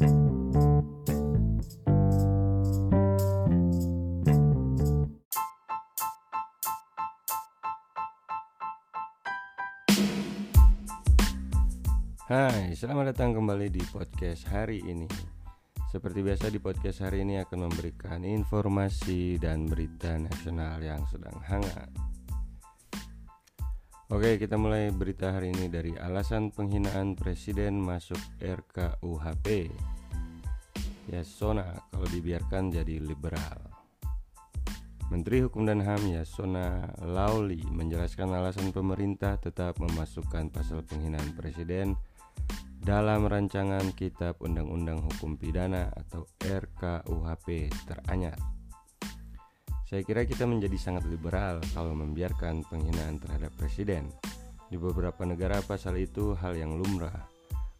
Hai, selamat datang kembali di podcast hari ini. Seperti biasa di podcast hari ini akan memberikan informasi dan berita nasional yang sedang hangat. Oke, kita mulai berita hari ini dari alasan penghinaan presiden masuk RKUHP. Yasona kalau dibiarkan jadi liberal. Menteri Hukum dan HAM Yasona Lauli menjelaskan alasan pemerintah tetap memasukkan pasal penghinaan presiden dalam rancangan Kitab Undang-Undang Hukum Pidana atau RKUHP teranyar. Saya kira kita menjadi sangat liberal kalau membiarkan penghinaan terhadap presiden. Di beberapa negara pasal itu hal yang lumrah.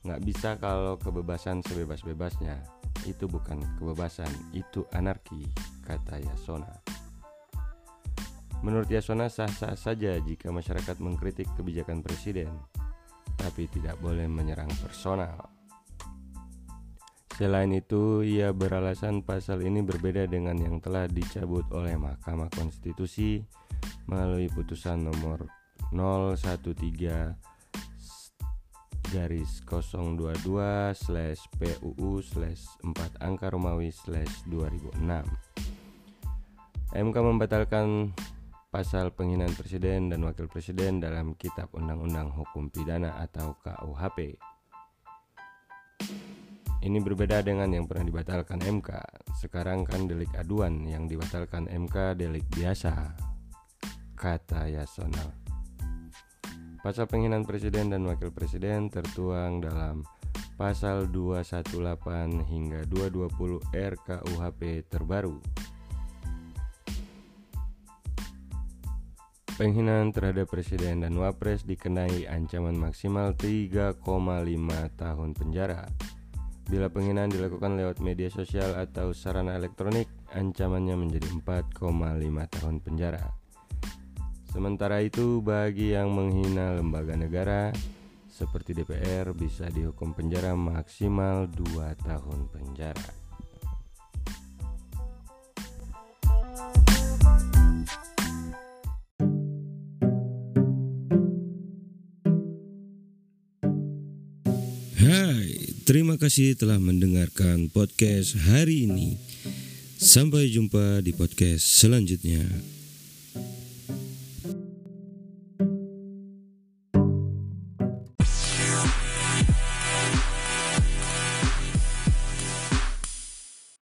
Nggak bisa kalau kebebasan sebebas-bebasnya. Itu bukan kebebasan, itu anarki, kata Yasona. Menurut Yasona sah-sah saja jika masyarakat mengkritik kebijakan presiden tapi tidak boleh menyerang personal. Selain itu, ia beralasan pasal ini berbeda dengan yang telah dicabut oleh Mahkamah Konstitusi melalui putusan nomor 013 garis 022 slash PUU slash 4 angka Romawi slash 2006 MK membatalkan pasal penghinaan presiden dan wakil presiden dalam Kitab Undang-Undang Hukum Pidana atau KUHP. Ini berbeda dengan yang pernah dibatalkan MK. Sekarang kan delik aduan yang dibatalkan MK delik biasa, kata Yasona. Pasal penghinaan presiden dan wakil presiden tertuang dalam pasal 218 hingga 220 RKUHP terbaru Penghinaan terhadap presiden dan wapres dikenai ancaman maksimal 3,5 tahun penjara. Bila penghinaan dilakukan lewat media sosial atau sarana elektronik, ancamannya menjadi 4,5 tahun penjara. Sementara itu, bagi yang menghina lembaga negara seperti DPR bisa dihukum penjara maksimal 2 tahun penjara. Hai, terima kasih telah mendengarkan podcast hari ini. Sampai jumpa di podcast selanjutnya.